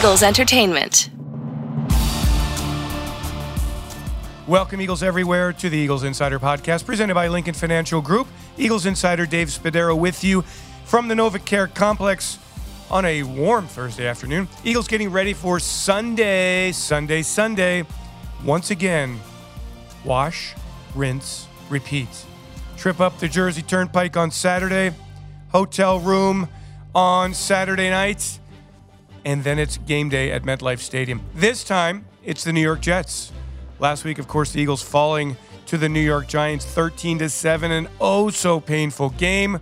Eagles Entertainment. Welcome, Eagles everywhere, to the Eagles Insider Podcast, presented by Lincoln Financial Group. Eagles Insider Dave Spadaro with you from the NovaCare Complex on a warm Thursday afternoon. Eagles getting ready for Sunday, Sunday, Sunday. Once again, wash, rinse, repeat. Trip up the Jersey Turnpike on Saturday, hotel room on Saturday night, and then it's game day at MetLife Stadium. This time, it's the New York Jets. Last week, of course, the Eagles falling to the New York Giants 13 to 7, an oh so painful game.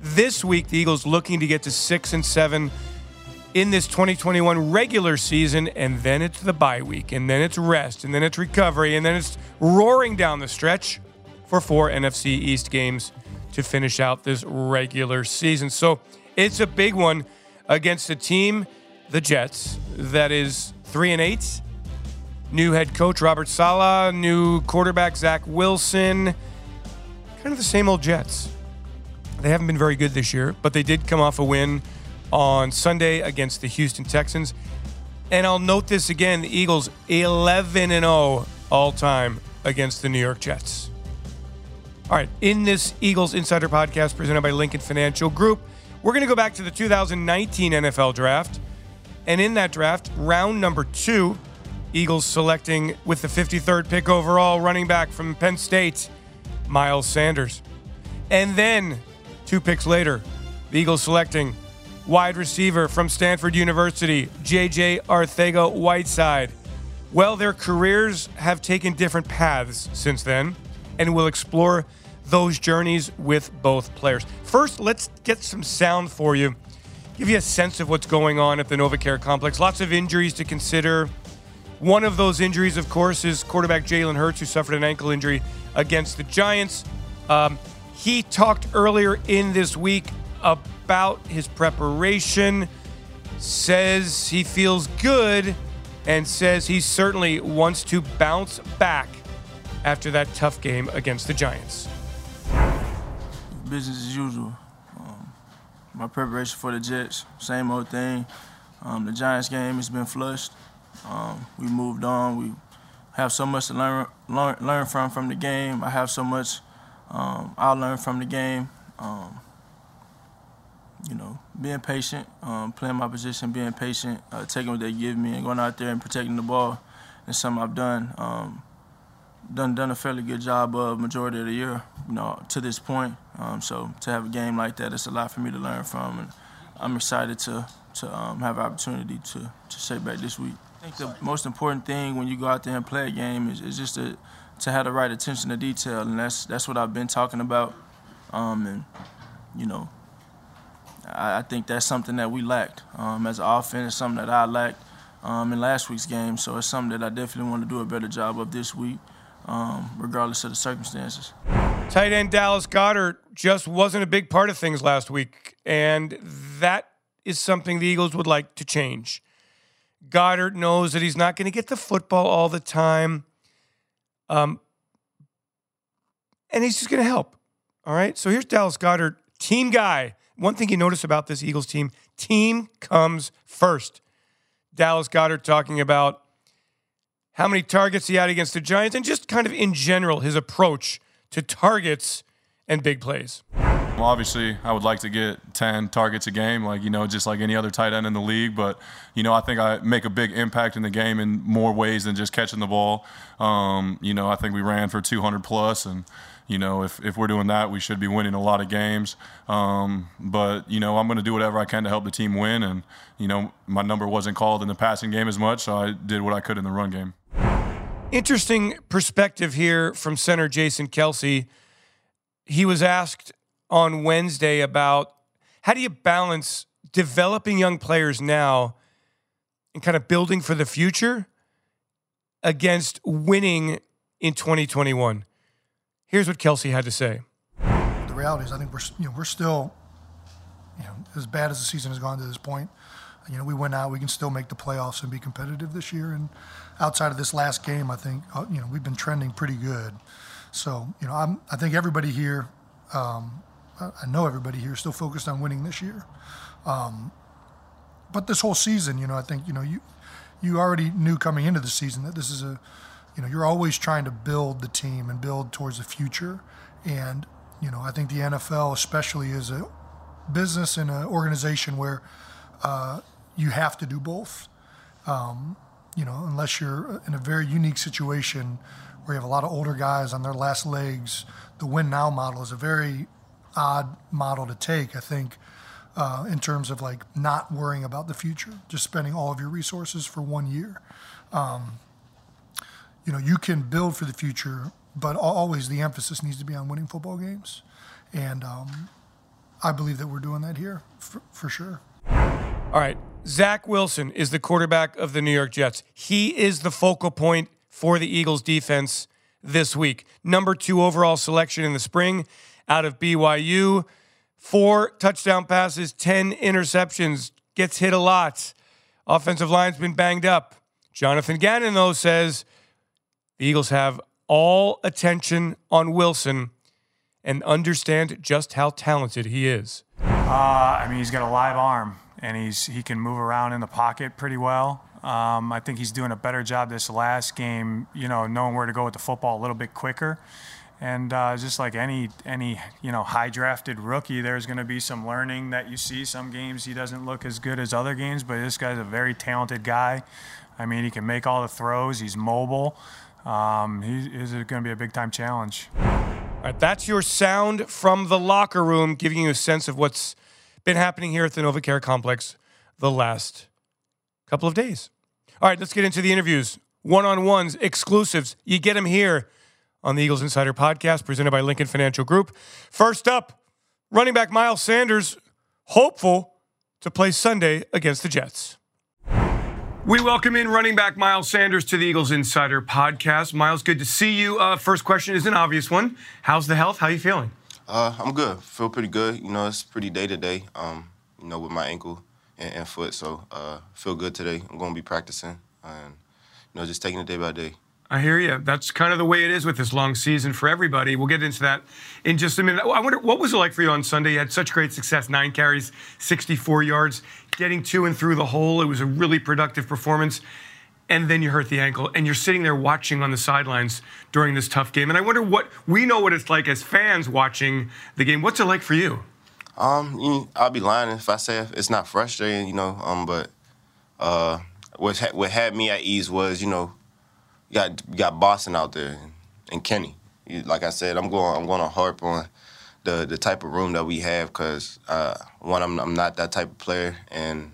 This week, the Eagles looking to get to 6 and 7 in this 2021 regular season, and then it's the bye week, and then it's rest, and then it's recovery, and then it's roaring down the stretch for four NFC East games to finish out this regular season. So it's a big one against a team, the Jets, that is three and eight. New head coach Robert Saleh, new quarterback Zach Wilson. Kind of the same old Jets. They haven't been very good this year, but they did come off a win on Sunday against the Houston Texans. And I'll note this again the Eagles 11 and 0 all time against the New York Jets. All right, in this Eagles Insider podcast presented by Lincoln Financial Group, we're going to go back to the 2019 NFL draft. And in that draft, round number two, Eagles selecting with the 53rd pick overall running back from Penn State, Miles Sanders. And then two picks later, the Eagles selecting wide receiver from Stanford University, JJ Arcega Whiteside. Well, their careers have taken different paths since then, and we'll explore those journeys with both players. First, let's get some sound for you, give you a sense of what's going on at the NovaCare complex. Lots of injuries to consider. One of those injuries, of course, is quarterback Jalen Hurts, who suffered an ankle injury against the Giants. Um, he talked earlier in this week about his preparation, says he feels good, and says he certainly wants to bounce back after that tough game against the Giants. Business as usual. My preparation for the Jets, same old thing. Um, the Giants game has been flushed. Um, we moved on. We have so much to learn learn, learn from from the game. I have so much um, I'll learn from the game. Um, you know, being patient, um, playing my position, being patient, uh, taking what they give me, and going out there and protecting the ball. And something I've done um, done done a fairly good job of majority of the year, you know, to this point. Um, so to have a game like that, it's a lot for me to learn from, and I'm excited to to um, have an opportunity to to shake back this week. I think the most important thing when you go out there and play a game is, is just to to have the right attention to detail, and that's that's what I've been talking about. Um, and you know, I, I, think that's something that we lacked um, as an offense, something that I lacked um, in last week's game. So it's something that I definitely want to do a better job of this week um, regardless of the circumstances. Tight end Dallas Goedert just wasn't a big part of things last week, and that is something the Eagles would like to change. Goedert knows that he's not going to get the football all the time, um, and he's just going to help. All right, so here's Dallas Goedert, team guy. One thing you notice about this Eagles team: team comes first. Dallas Goedert talking about how many targets he had against the Giants, and just kind of in general his approach to targets and big plays. Well, obviously, I would like to get 10 targets a game, like, you know, just like any other tight end in the league. But, you know, I think I make a big impact in the game in more ways than just catching the ball. Um, you know, I think we ran for 200 plus, and, you know, if, if we're doing that, we should be winning a lot of games. Um, but, you know, I'm going to do whatever I can to help the team win. And, you know, my number wasn't called in the passing game as much, so I did what I could in the run game. Interesting perspective here from center Jason Kelce. He was asked on Wednesday about how do you balance developing young players now and kind of building for the future against winning in 2021. Here's what Kelce had to say. The reality is, I think we're you know we're still you know as bad as the season has gone to this point. You know, we went out, we can still make the playoffs and be competitive this year. And outside of this last game, I think uh, you know we've been trending pretty good. So you know, I'm, I think everybody here, um, I know everybody here is still focused on winning this year. Um, but this whole season, you know, I think you know you you already knew coming into the season that this is a you know you're always trying to build the team and build towards the future, and you know I think the NFL especially is a business and an organization where uh, you have to do both. Um, you know, unless you're in a very unique situation where you have a lot of older guys on their last legs, the win now model is a very odd model to take. I think. Uh, in terms of like not worrying about the future, just spending all of your resources for one year. Um, you know, you can build for the future, but always the emphasis needs to be on winning football games. And um, I believe that we're doing that here for, for sure. All right. Zach Wilson is the quarterback of the New York Jets. He is the focal point for the Eagles defense this week. Number two overall selection in the spring out of BYU. Four touchdown passes, 10 interceptions, gets hit a lot. Offensive line's been banged up. Jonathan Gannon, though, says the Eagles have all attention on Wilson and understand just how talented he is. Uh, I mean, he's got a live arm and he's he can move around in the pocket pretty well. Um, I think he's doing a better job this last game, you know, knowing where to go with the football a little bit quicker. And uh, just like any any you know high drafted rookie, there's going to be some learning that you see. Some games he doesn't look as good as other games, but this guy's a very talented guy. I mean, he can make all the throws. He's mobile um, he is going to be a big time challenge. All right, that's your sound from the locker room, giving you a sense of what's been happening here at the NovaCare Complex the last couple of days. All right, let's get into the interviews. One on ones, exclusives. You get them here on the Eagles Insider Podcast, presented by Lincoln Financial Group. First up, running back Miles Sanders, hopeful to play Sunday against the Jets. We welcome in running back Miles Sanders to the Eagles Insider podcast. Miles, good to see you. Uh, first question is an obvious one. How's the health? How are you feeling? Uh, I'm good. Feel pretty good. You know, it's pretty day to day. Um, you know, with my ankle and, and foot, so uh, feel good today. I'm going to be practicing and you know just taking it day by day. I hear you. That's kind of the way it is with this long season for everybody. We'll get into that in just a minute. I wonder what was it like for you on Sunday? You had such great success, nine carries, 64 yards, getting to and through the hole. It was a really productive performance. And then you hurt the ankle, and you're sitting there watching on the sidelines during this tough game. And I wonder what we know what it's like as fans watching the game. What's it like for you? Um, I'll be lying if I say it's not frustrating, you know. Um, but uh, what what had me at ease was, you know, you got you got Boston out there and Kenny. Like I said, I'm going I'm going to harp on the the type of room that we have because uh, one I'm I'm not that type of player and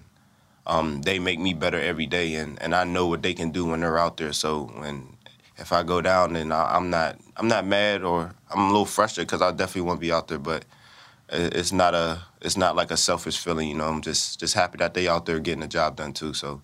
um, they make me better every day and, and I know what they can do when they're out there. So when if I go down, then I, am not I'm not mad or I'm a little frustrated because I definitely want to be out there, but it's not a it's not like a selfish feeling. You know, I'm just just happy that they out there getting the job done too. So,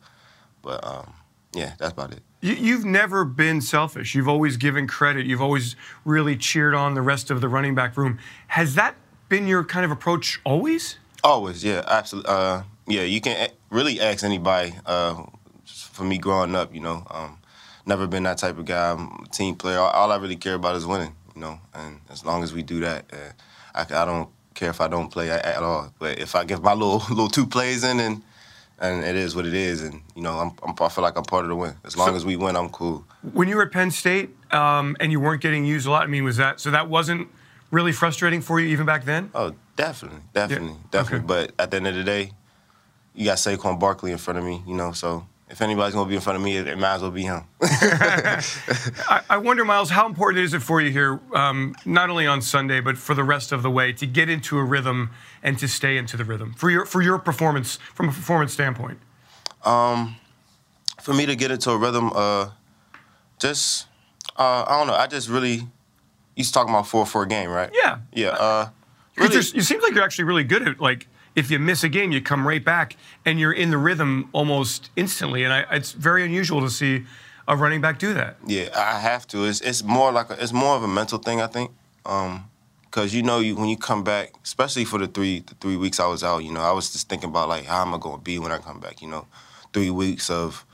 but um, yeah, that's about it. You've never been selfish. You've always given credit. You've always really cheered on the rest of the running back room. Has that been your kind of approach always? Always, yeah, absolutely. Uh, yeah, you can really ask anybody. Uh, for me growing up, you know, um, never been that type of guy. I'm a team player. All, all, I really care about is winning, you know. And as long as we do that, uh, I, I, don't care if I don't play at, at, all. But if I give my little little two plays in and and it is what it is. And you know, I'm, I'm, i feel like I'm part of the win. As long so, as we win, I'm cool. When you were at Penn State um, and you weren't getting used a lot, I mean, was that so? That wasn't really frustrating for you even back then? Oh, definitely, definitely, yeah. definitely. Okay. But at the end of the day, you got Saquon Barkley in front of me. You know, so if anybody's gonna be in front of me, it, might as well be him. I, I, wonder, Miles, how important is it for you here, um, not only on Sunday but for the rest of the way, to get into a rhythm and to stay into the rhythm for your for your performance from a performance standpoint? Um, for me to get into a rhythm, uh, just uh, I don't know. I just really you talking about four four game, right? Yeah. Yeah. Uh, really, it seems like you're actually really good at like if you miss a game, you come right back and you're in the rhythm almost instantly. And I, it's very unusual to see a running back do that. Yeah, I have to. It's it's more like a, it's more of a mental thing, I think. Um, Cause you know you, when you come back, especially for the three the three weeks I was out, you know I was just thinking about like how am I going to be when I come back? You know, three weeks of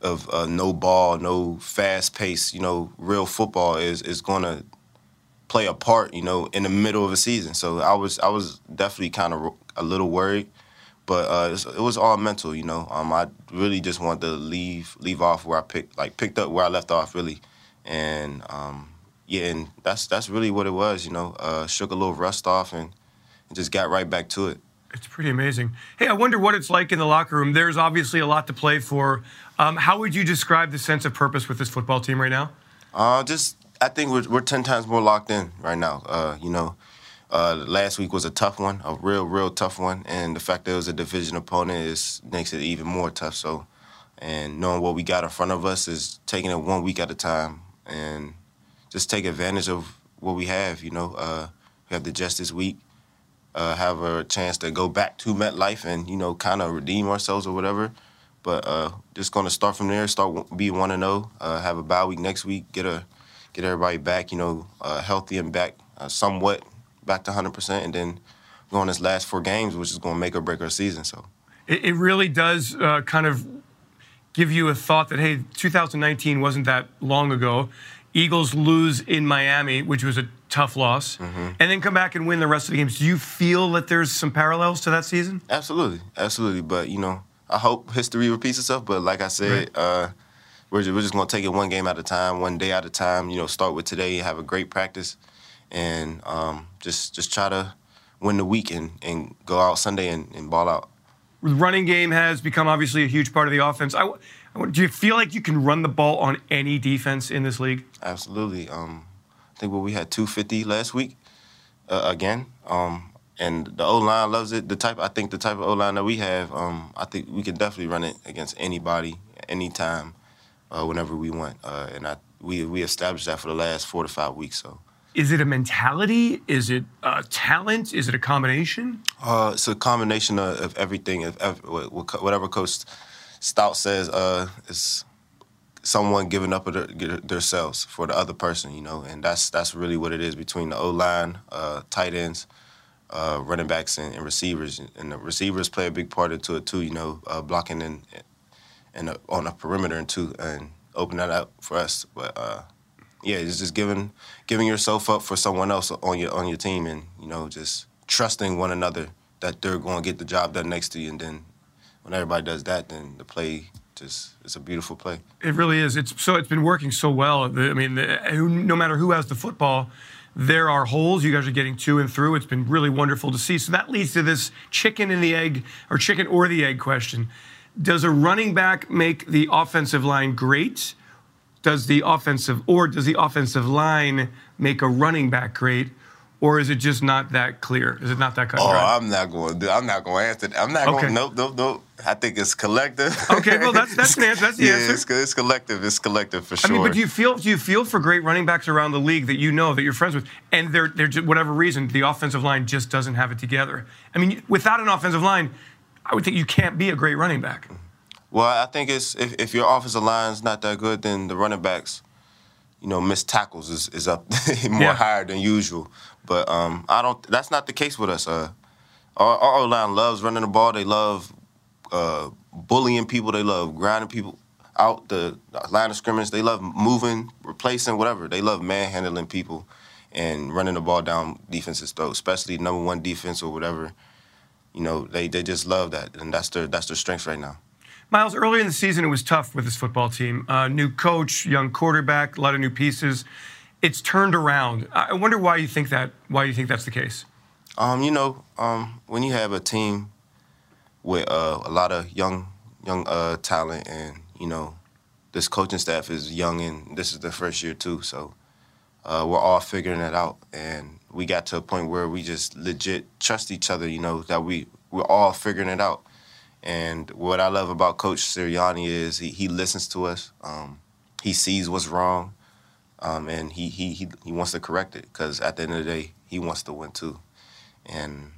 of uh, no ball, no fast pace. You know, real football is is going to play a part. You know, in the middle of a season. So I was I was definitely kind of a little worried, but uh, it was all mental, you know. Um, I really just wanted to leave leave off where I picked like picked up where I left off really, and um, yeah, and that's that's really what it was, you know. Uh, shook a little rust off and, and just got right back to it. It's pretty amazing. Hey, I wonder what it's like in the locker room. There's obviously a lot to play for. Um, how would you describe the sense of purpose with this football team right now? Uh, just I think we're we're ten times more locked in right now. Uh, you know, uh, last week was a tough one, a real real tough one, and the fact that it was a division opponent is makes it even more tough. So, and knowing what we got in front of us is taking it one week at a time and just take advantage of what we have. You know, uh, we have the this week. Uh, have a chance to go back to MetLife and you know kind of redeem ourselves or whatever. But uh, just going to start from there. Start be one and zero. Oh, uh, have a bye week next week. Get a get everybody back. You know, uh, healthy and back uh, somewhat back to 100 percent, and then go on this last four games, which is going to make or break our season. So it, it really does uh, kind of give you a thought that hey, 2019 wasn't that long ago. Eagles lose in Miami, which was a tough loss, mm-hmm. and then come back and win the rest of the games. Do you feel that there's some parallels to that season? Absolutely, absolutely. But you know, I hope history repeats itself. But like I said, right. We're just, we're just going to take it one game at a time, one day at a time. You know, start with today, have a great practice, and um, just just try to win the week and, and go out Sunday and, and ball out. The running game has become obviously a huge part of the offense. I, do you feel like you can run the ball on any defense in this league? Absolutely. Um, I think well, we had 250 last week uh, again. Um, and the O line loves it. The type I think the type of O line that we have, um, I think we can definitely run it against anybody, anytime, uh, whenever we want. Uh, and I we we established that for the last four to five weeks. So. Is it a mentality? Is it a talent? Is it a combination? Uh, it's a combination of, of everything. Of, of, whatever Coach Stout says, uh, it's someone giving up their, themselves for the other person, you know, and that's that's really what it is between the O line, uh, tight ends, uh, running backs, and, and, receivers. And the receivers play a big part into it too, you know, uh, blocking and and on a perimeter and too, and open that up for us. But uh, yeah, it's just giving giving yourself up for someone else on your on your team, and you know, just trusting one another that they're going to get the job done next to you, and then when everybody does that, then the play just it's a beautiful play. It really is. It's so it's been working so well. I mean, no matter who has the football, there are holes. You guys are getting to and through. It's been really wonderful to see. So that leads to this chicken and the egg, or chicken or the egg question. Does a running back make the offensive line great? Does the offensive or does the offensive line make a running back great? or is it just not that clear? Is it not that cut? Oh, I'm not going. to I'm not going to answer. That. I'm not okay. going. Nope, nope, nope. I think it's collective. Okay, well that's that's the answer. That's the yeah, answer. It's, it's collective. It's collective for sure. I mean, but do you feel do you feel for great running backs around the league that you know that you're friends with, and they're they're just, whatever reason the offensive line just doesn't have it together. I mean, without an offensive line, I would think you can't be a great running back. Well, I think it's if, if your offensive line's not that good, then the running backs you know, missed tackles is, is up more yeah. higher than usual. But um, I don't. That's not the case with us. Uh, our, our line loves running the ball. They love uh, bullying people. They love grinding people out the line of scrimmage. They love moving, replacing, whatever. They love manhandling people and running the ball down defenses' throats, especially number one defense or whatever. You know, they, they just love that, and that's their that's their strength right now. Miles, early in the season, it was tough with this football team. Uh, new coach, young quarterback, a lot of new pieces. It's turned around. I wonder why you think that. Why you think that's the case? Um, you know, um, when you have a team with uh, a lot of young, young uh, talent, and you know, this coaching staff is young, and this is the first year too. So uh, we're all figuring it out, and we got to a point where we just legit trust each other. You know that we we're all figuring it out. And what I love about Coach Sirianni is he, he listens to us. Um, he sees what's wrong, um, and he, he he he wants to correct it. Because at the end of the day, he wants to win too. And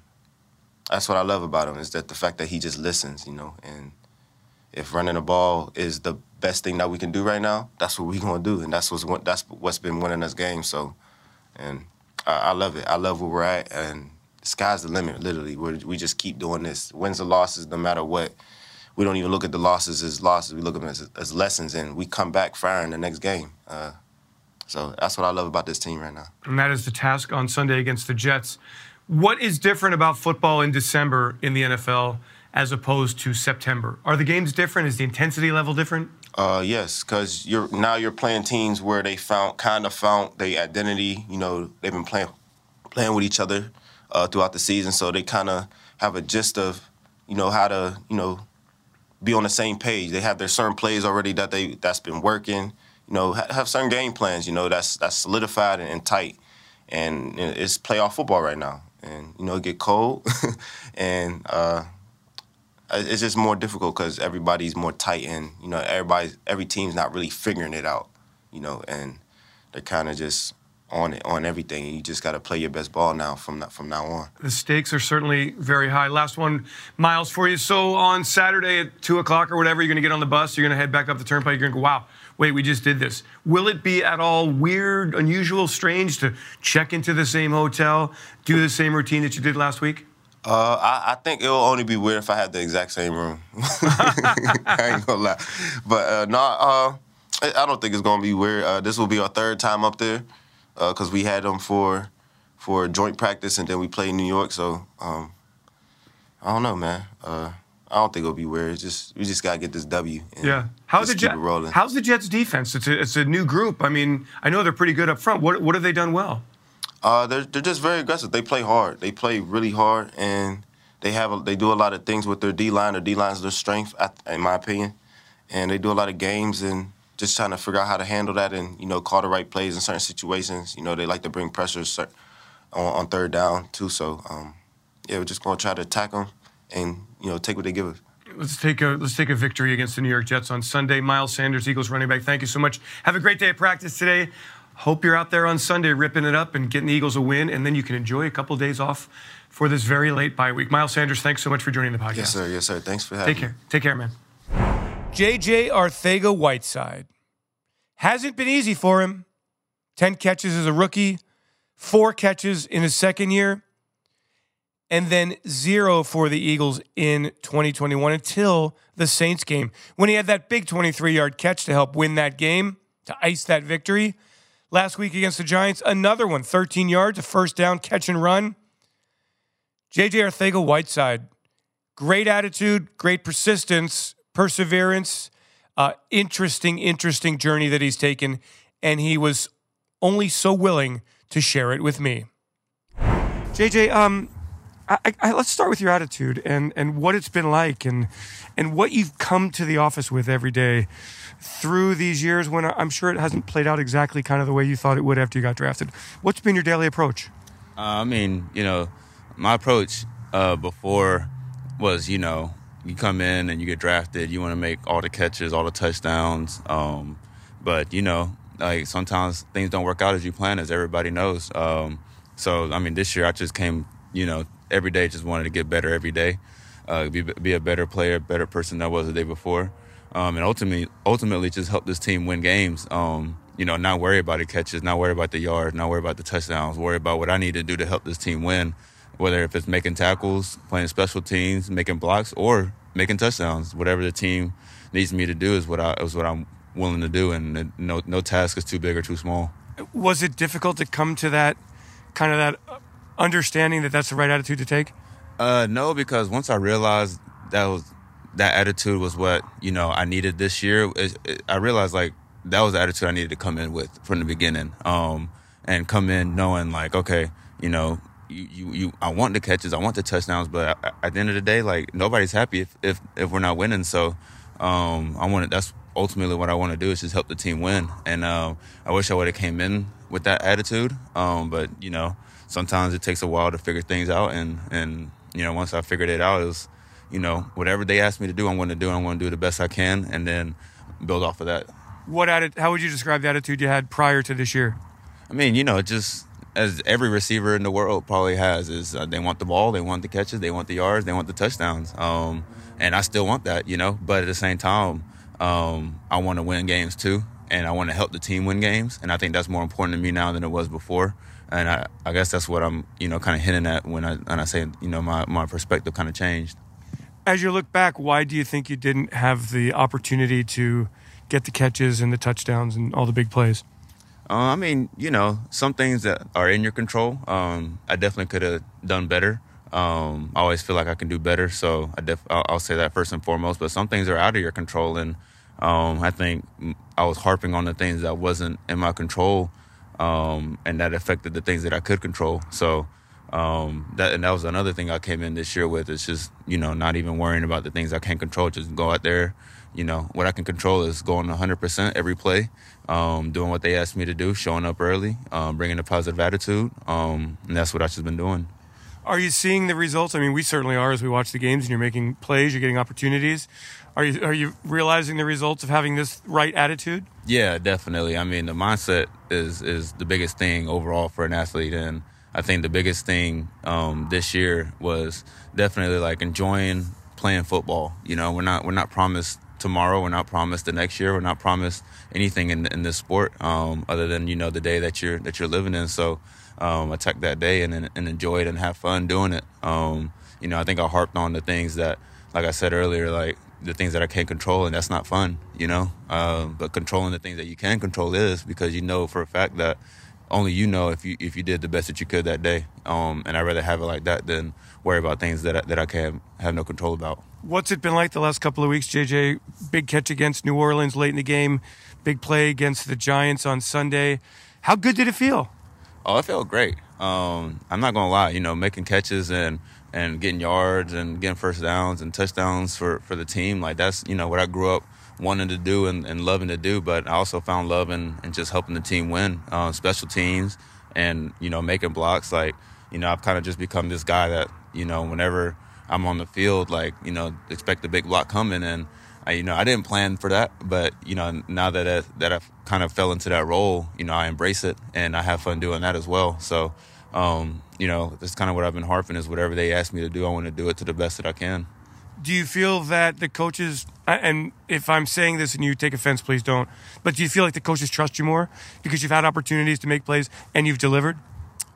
that's what I love about him is that the fact that he just listens, you know. And if running the ball is the best thing that we can do right now, that's what we're gonna do, and that's what's that's what's been winning us games. So, and I, I love it. I love where we're at, and the sky's the limit. Literally, we we just keep doing this. Wins and losses, no matter what. We don't even look at the losses as losses. We look at them as, as lessons, and we come back firing the next game. Uh, so that's what I love about this team right now. And that is the task on Sunday against the Jets. What is different about football in December in the NFL as opposed to September. Are the games different? Is the intensity level different? Uh, yes, because you're now you're playing teams where they found kind of found their identity. You know, they've been playing playing with each other uh, throughout the season, so they kind of have a gist of you know how to you know be on the same page. They have their certain plays already that they that's been working. You know, have certain game plans. You know, that's that's solidified and, and tight, and it's playoff football right now. And you know, it get cold, and uh, Uh, it's just more difficult because everybody's more tight and you know everybody every team's not really figuring it out you know and they're kind of just on it on everything you just got to play your best ball now from that from now on. The stakes are certainly very high. Last one miles for you. So on saturday at two o'clock or whatever you're going to get on the bus you're going to head back up the turnpike you're going to go wow wait we just did this. Will it be at all weird unusual strange to check into the same hotel do the same routine that you did last week uh, I, I, think it'll only be weird if I had the exact same room. I ain't gonna lie, but uh, no, uh, I don't think it's gonna be weird. Uh, this will be our third time up there because uh, we had them for for joint practice and then we played in New York. So um, I don't know, man. Uh, I don't think it'll be weird. It's just we just gotta get this W. yeah. How's the Jets? How's the Jets defense? It's a, it's a new group. I mean, I know they're pretty good up front. What what have they done well? Uh, they're they're just very aggressive. They play hard. They play really hard, and they have a, they do a lot of things with their D line. Their D line is their strength, in my opinion, and they do a lot of games and just trying to figure out how to handle that and you know call the right plays in certain situations. You know they like to bring pressure on, on third down too. So um, yeah, we're just gonna try to attack them and you know take what they give us. Let's take a let's take a victory against the New York Jets on Sunday. Miles Sanders, Eagles running back. Thank you so much. Have a great day of practice today. Hope you're out there on Sunday ripping it up and getting the Eagles a win, and then you can enjoy a couple of days off for this very late bye week. Miles Sanders, thanks so much for joining the podcast. Yes, sir. Yes, sir. Thanks for having me. Take care. Take care, man. JJ Arcega Whiteside. Hasn't been easy for him. 10 catches as a rookie, four catches in his second year, and then zero for the Eagles in 2021 until the Saints game when he had that big 23 yard catch to help win that game to ice that victory. Last week against the Giants, another one, 13 yards, a first down, catch and run. JJ Arcega Whiteside, great attitude, great persistence, perseverance, uh, interesting, interesting journey that he's taken. And he was only so willing to share it with me. JJ, um, I, I, let's start with your attitude and, and what it's been like and and what you've come to the office with every day through these years when I'm sure it hasn't played out exactly kind of the way you thought it would after you got drafted. What's been your daily approach? Uh, I mean, you know, my approach uh, before was, you know, you come in and you get drafted, you want to make all the catches, all the touchdowns. Um, but, you know, like sometimes things don't work out as you plan, as everybody knows. Um, so, I mean, this year I just came, you know, every day just wanted to get better every day, uh, be, be a better player, better person than I was the day before um, and ultimately ultimately just help this team win games. Um, you know, not worry about the catches, not worry about the yards, not worry about the touchdowns, worry about what I need to do to help this team win. Whether if it's making tackles, playing special teams, making blocks, or making touchdowns, whatever the team needs me to do is what I is what I'm willing to do, and no no task is too big or too small. Was it difficult to come to that kind of that understanding that that's the right attitude to take? Uh, no, because once I realized that was that attitude was what you know I needed this year. It, it, I realized like that was the attitude I needed to come in with from the beginning, um, and come in knowing like, okay, you know, you, you, you, I want the catches, I want the touchdowns, but at the end of the day, like nobody's happy if if, if we're not winning. So, um, I want that's ultimately what I want to do is just help the team win. And um, I wish I would have came in with that attitude, um, but you know, sometimes it takes a while to figure things out, and and you know, once I figured it out, it was you know, whatever they ask me to do, I'm going to do. I'm going to do the best I can, and then build off of that. What added? How would you describe the attitude you had prior to this year? I mean, you know, just as every receiver in the world probably has is uh, they want the ball, they want the catches, they want the yards, they want the touchdowns. Um, and I still want that, you know. But at the same time, um, I want to win games too, and I want to help the team win games. And I think that's more important to me now than it was before. And I, I guess that's what I'm, you know, kind of hinting at when I when I say, you know, my my perspective kind of changed as you look back, why do you think you didn't have the opportunity to get the catches and the touchdowns and all the big plays? Uh, I mean, you know, some things that are in your control, um, I definitely could have done better. Um, I always feel like I can do better, so I def- I'll, I'll, say that first and foremost. But some things are out of your control, and um, I think I was harping on the things that wasn't in my control, um, and that affected the things that I could control. So um, that and that was another thing I came in this year with. It's just you know not even worrying about the things I can't control. Just go out there. You know what I can control is going 100% every play, um, doing what they asked me to do, showing up early, um, bringing a positive attitude, um, and that's what I've just been doing. Are you seeing the results? I mean, we certainly are as we watch the games and you're making plays, you're getting opportunities. Are you are you realizing the results of having this right attitude? Yeah, definitely. I mean, the mindset is is the biggest thing overall for an athlete, and I think the biggest thing um, this year was definitely like enjoying playing football. You know, we're not we're not promised tomorrow. We're not promised the next year. We're not promised anything in in this sport um, other than you know the day that you're that you're living in. So um, attack that day and, and enjoy it and have fun doing it. Um, you know, I think I harped on the things that, like I said earlier, like the things that I can't control, and that's not fun, you know. Uh, but controlling the things that you can control is because you know for a fact that only you know if you if you did the best that you could that day. Um, and I'd rather have it like that than worry about things that I, that I can't have no control about. What's it been like the last couple of weeks, JJ? Big catch against New Orleans late in the game, big play against the Giants on Sunday. How good did it feel? Oh, it felt great. Um, I'm not gonna lie, you know, making catches and and getting yards and getting first downs and touchdowns for for the team, like that's you know what I grew up wanting to do and, and loving to do. But I also found love in, in just helping the team win, uh, special teams, and you know making blocks. Like you know, I've kind of just become this guy that you know whenever I'm on the field, like you know, expect the big block coming and I, you know, I didn't plan for that, but you know, now that I, that I've kind of fell into that role, you know, I embrace it and I have fun doing that as well. So, um, you know, that's kind of what I've been harping is whatever they ask me to do, I want to do it to the best that I can. Do you feel that the coaches, and if I'm saying this and you take offense, please don't, but do you feel like the coaches trust you more because you've had opportunities to make plays and you've delivered?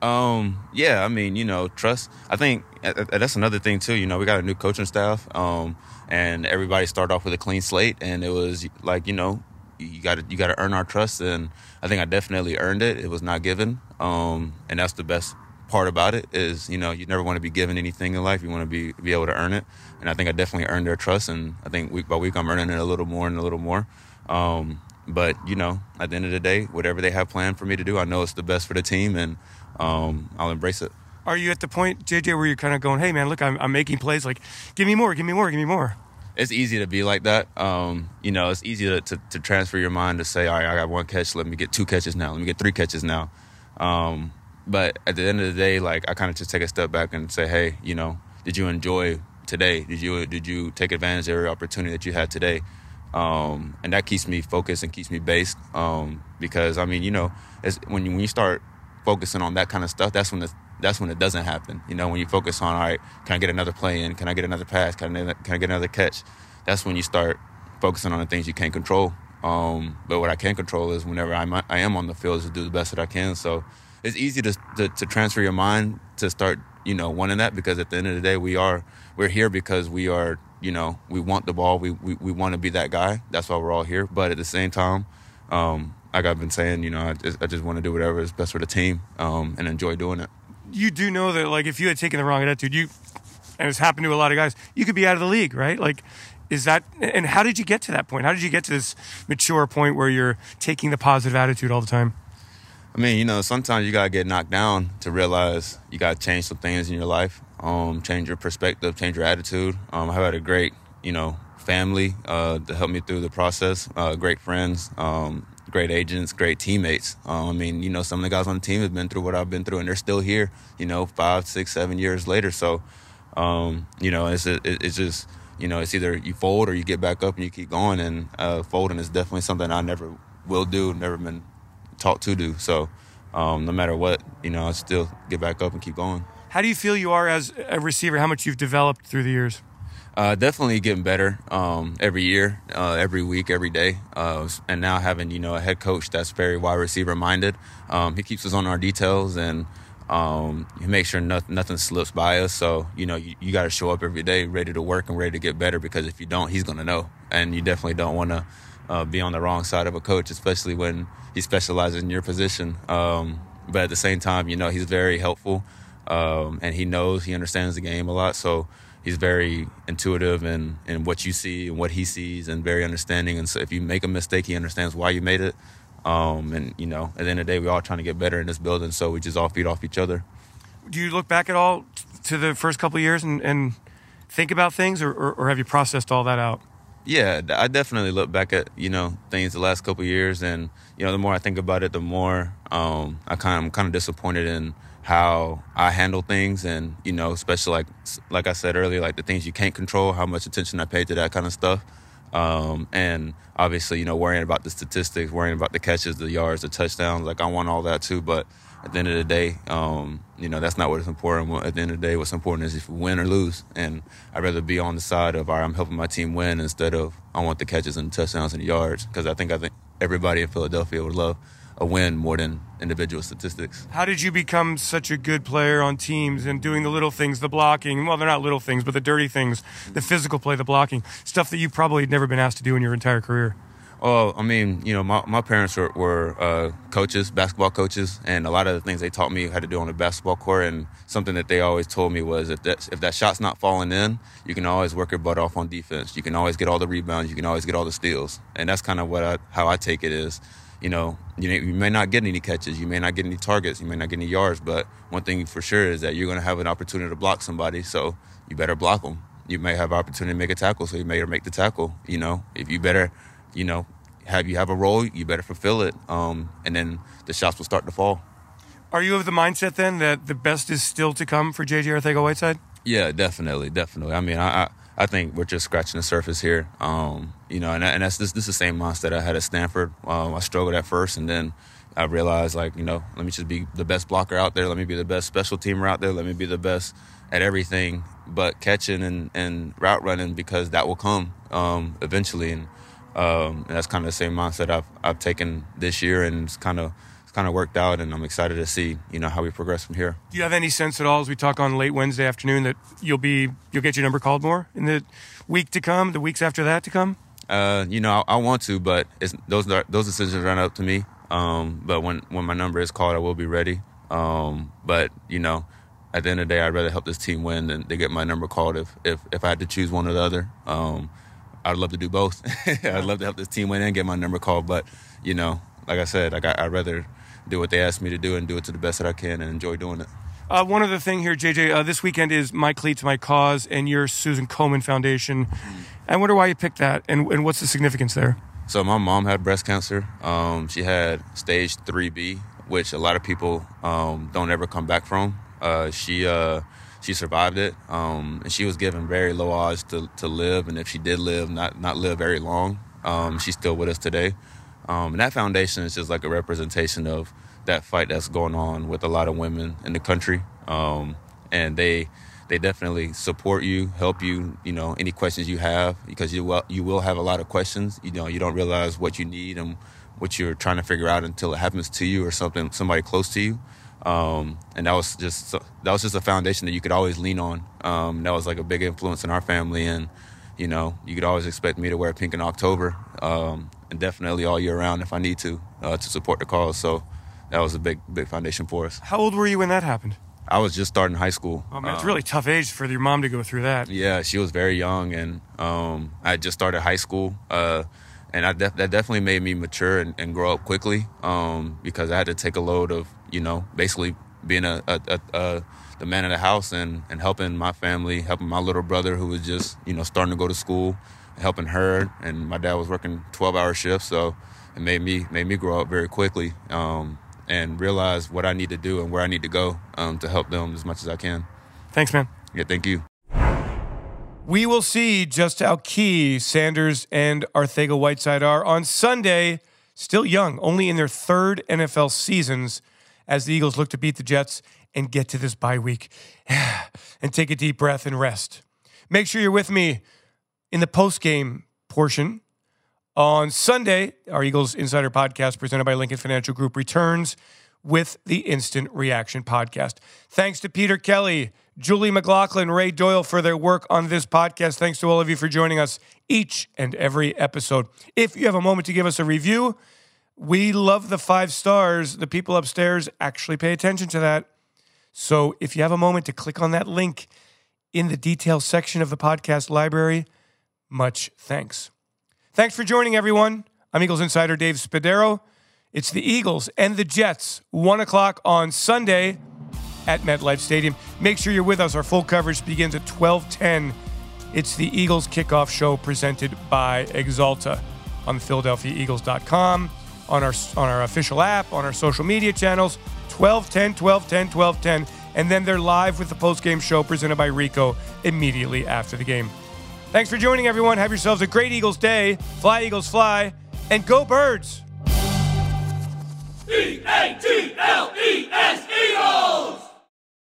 Um, yeah, I mean, you know, trust. I think that's another thing too. You know, we got a new coaching staff. Um, and everybody started off with a clean slate, and it was like you know you got to you got to earn our trust, and I think I definitely earned it. It was not given, um, and that's the best part about it is you know you never want to be given anything in life. You want to be be able to earn it, and I think I definitely earned their trust, and I think week by week I'm earning it a little more and a little more. Um, but you know, at the end of the day, whatever they have planned for me to do, I know it's the best for the team, and um, I'll embrace it. Are you at the point, JJ, where you're kind of going, hey, man, look, I'm, I'm making plays. Like, give me more, give me more, give me more? It's easy to be like that. Um, you know, it's easy to, to, to, transfer your mind to say, all right, I got one catch. Let me get two catches now. Let me get three catches now. Um, but at the end of the day, like, I kind of just take a step back and say, hey, you know, did you enjoy today? Did you did you take advantage of every opportunity that you had today? Um, and that keeps me focused and keeps me based. Um, because I mean, you know, when you, when you start focusing on that kind of stuff, that's when the that's when it doesn't happen. You know, when you focus on, all right, can I get another play in? Can I get another pass? Can I, can I get another catch? That's when you start focusing on the things you can't control. Um, but what I can control is whenever I'm, I am on the field is to do the best that I can. So it's easy to, to, to transfer your mind to start, you know, wanting that because at the end of the day, we are, we're here because we are, you know, we want the ball. We, we, we want to be that guy. That's why we're all here. But at the same time, um, like I've been saying, you know, I just, I just want to do whatever is best for the team um, and enjoy doing it you do know that like if you had taken the wrong attitude, you and it's happened to a lot of guys, you could be out of the league, right? Like is that and how did you get to that point? How did you get to this mature point where you're taking the positive attitude all the time? I mean, you know, sometimes you gotta get knocked down to realize you gotta change some things in your life, um, change your perspective, change your attitude. Um, I've had a great, you know, family uh, to help me through the process, uh, great friends, um, great agents, great teammates. Um, I mean, you know, some of the guys on the team have been through what I've been through, and they're still here. You know, five, six, seven years later. So, um, you know, it's it, it's just you know, it's either you fold or you get back up and you keep going. And uh, folding is definitely something I never will do, never been taught to do. So, um, no matter what, you know, I still get back up and keep going. How do you feel you are as a receiver? How much you've developed through the years? Uh, definitely getting better um, every year, uh, every week, every day, uh, and now having you know a head coach that's very wide receiver minded. Um, he keeps us on our details and um, he makes sure nothing, nothing slips by us. So you know you, you got to show up every day, ready to work and ready to get better. Because if you don't, he's gonna know, and you definitely don't want to uh, be on the wrong side of a coach, especially when he specializes in your position. Um, but at the same time, you know he's very helpful. um, and he knows he understands the game a lot. So he's very intuitive in, in what you see and what he sees, and very understanding. And so if you make a mistake, he understands why you made it. Um, and you know, at the end of the day, we're all trying to get better in this building, so we just all feed off each other. Do you look back at all to the first couple years and, and think about things, or, or, or have you processed all that out? Yeah, I definitely look back at you know things the last couple years, and you know the more I think about it, the more um, I kind of I'm kind of disappointed in how I handle things, and you know especially like like I said earlier, like the things you can't control, how much attention I paid to that kind of stuff, um, and obviously you know worrying about the statistics, worrying about the catches, the yards, the touchdowns, like I want all that too, but at the end of the day, um, you know, that's not what is important. At the end of the day, what's important is if we win or lose. And I'd rather be on the side of, all right, I'm helping my team win instead of I want the catches and the touchdowns and the yards. Because I think I think everybody in Philadelphia would love a win more than individual statistics. How did you become such a good player on teams and doing the little things, the blocking? Well, they're not little things, but the dirty things, the physical play, the blocking, stuff that you probably never been asked to do in your entire career. Oh, I mean, you know, my, my parents were, were uh, coaches, basketball coaches, and a lot of the things they taught me had to do on the basketball court. And something that they always told me was if that if that shot's not falling in, you can always work your butt off on defense. You can always get all the rebounds. You can always get all the steals. And that's kind of what I, how I take it is, you know, you, you may not get any catches, you may not get any targets, you may not get any yards, but one thing for sure is that you're going to have an opportunity to block somebody, so you better block them. You may have opportunity to make a tackle, so you may or make the tackle. You know, if you better you know, have you have a role, you better fulfill it, um, and then the shots will start to fall. Are you of the mindset then that the best is still to come for JJ Arcega-Whiteside? Yeah, definitely, definitely. I mean, I, I, I think we're just scratching the surface here. Um, you know, and, and that's this, this is the same mindset I had at Stanford. Um, I struggled at first, and then I realized, like, you know, let me just be the best blocker out there. Let me be the best special teamer out there. Let me be the best at everything but catching and, and route running because that will come um, eventually. And um, and that's kind of the same mindset I've I've taken this year, and it's kind of it's kind of worked out, and I'm excited to see you know how we progress from here. Do you have any sense at all as we talk on late Wednesday afternoon that you'll be you'll get your number called more in the week to come, the weeks after that to come? Uh, you know, I, I, want to, but those are, those decisions run up to me. Um, but when when my number is called, I will be ready. Um, but you know, at the end of the day, I'd rather help this team win than to get my number called if if, if I had to choose one or the other. Um, I'd love to do both. I'd love to help this team win and get my number called. But you know, like I said, like I, I'd rather do what they asked me to do and do it to the best that I can and enjoy doing it. Uh, one other thing here, JJ. Uh, this weekend is My Cleats, My Cause, and your Susan Komen Foundation. Mm-hmm. I wonder why you picked that, and, and what's the significance there? So my mom had breast cancer. Um, she had stage 3B, which a lot of people um, don't ever come back from. Uh, she uh, she survived it, um, and she was given very low odds to, to live. And if she did live, not not live very long, um, she's still with us today. Um, and that foundation is just like a representation of that fight that's going on with a lot of women in the country. Um, and they they definitely support you, help you. You know, any questions you have because you will you will have a lot of questions. You know, you don't realize what you need and what you're trying to figure out until it happens to you or something somebody close to you. Um, and that was just that was just a foundation that you could always lean on. Um, that was like a big influence in our family, and you know, you could always expect me to wear pink in October, um, and definitely all year round if I need to uh, to support the cause. So that was a big big foundation for us. How old were you when that happened? I was just starting high school. Oh man, it's a really tough age for your mom to go through that. Yeah, she was very young, and um, I just started high school. Uh, and I def- that definitely made me mature and, and grow up quickly um, because I had to take a load of you know basically being a, a, a, a, the man of the house and, and helping my family, helping my little brother who was just you know starting to go to school, helping her, and my dad was working twelve hour shifts, so it made me made me grow up very quickly um, and realize what I need to do and where I need to go um, to help them as much as I can. Thanks, man. Yeah, thank you. We will see just how key Sanders and Arcega-Whiteside are on Sunday. Still young, only in their third NFL seasons, as the Eagles look to beat the Jets and get to this bye week and take a deep breath and rest. Make sure you're with me in the post game portion. On Sunday, our Eagles Insider podcast presented by Lincoln Financial Group returns with the Instant Reaction podcast. Thanks to Peter Kelly, Julie McLaughlin, Ray Doyle for their work on this podcast. Thanks to all of you for joining us each and every episode. If you have a moment to give us a review, we love the five stars. The people upstairs actually pay attention to that. So if you have a moment to click on that link in the details section of the podcast library, much thanks. Thanks for joining, everyone. I'm Eagles insider Dave Spadaro. It's the Eagles and the Jets, 1 o'clock on Sunday at MetLife Stadium. Make sure you're with us. Our full coverage begins at 1210. It's the Eagles kickoff show presented by Axalta on PhiladelphiaEagles.com, on our, on our official app, on our social media channels, 1210, 1210, 1210. And then they're live with the post-game show presented by Rico immediately after the game. Thanks for joining, everyone. Have yourselves a great Eagles day. Fly, Eagles, fly, and go, birds! E A G L E S Eagles!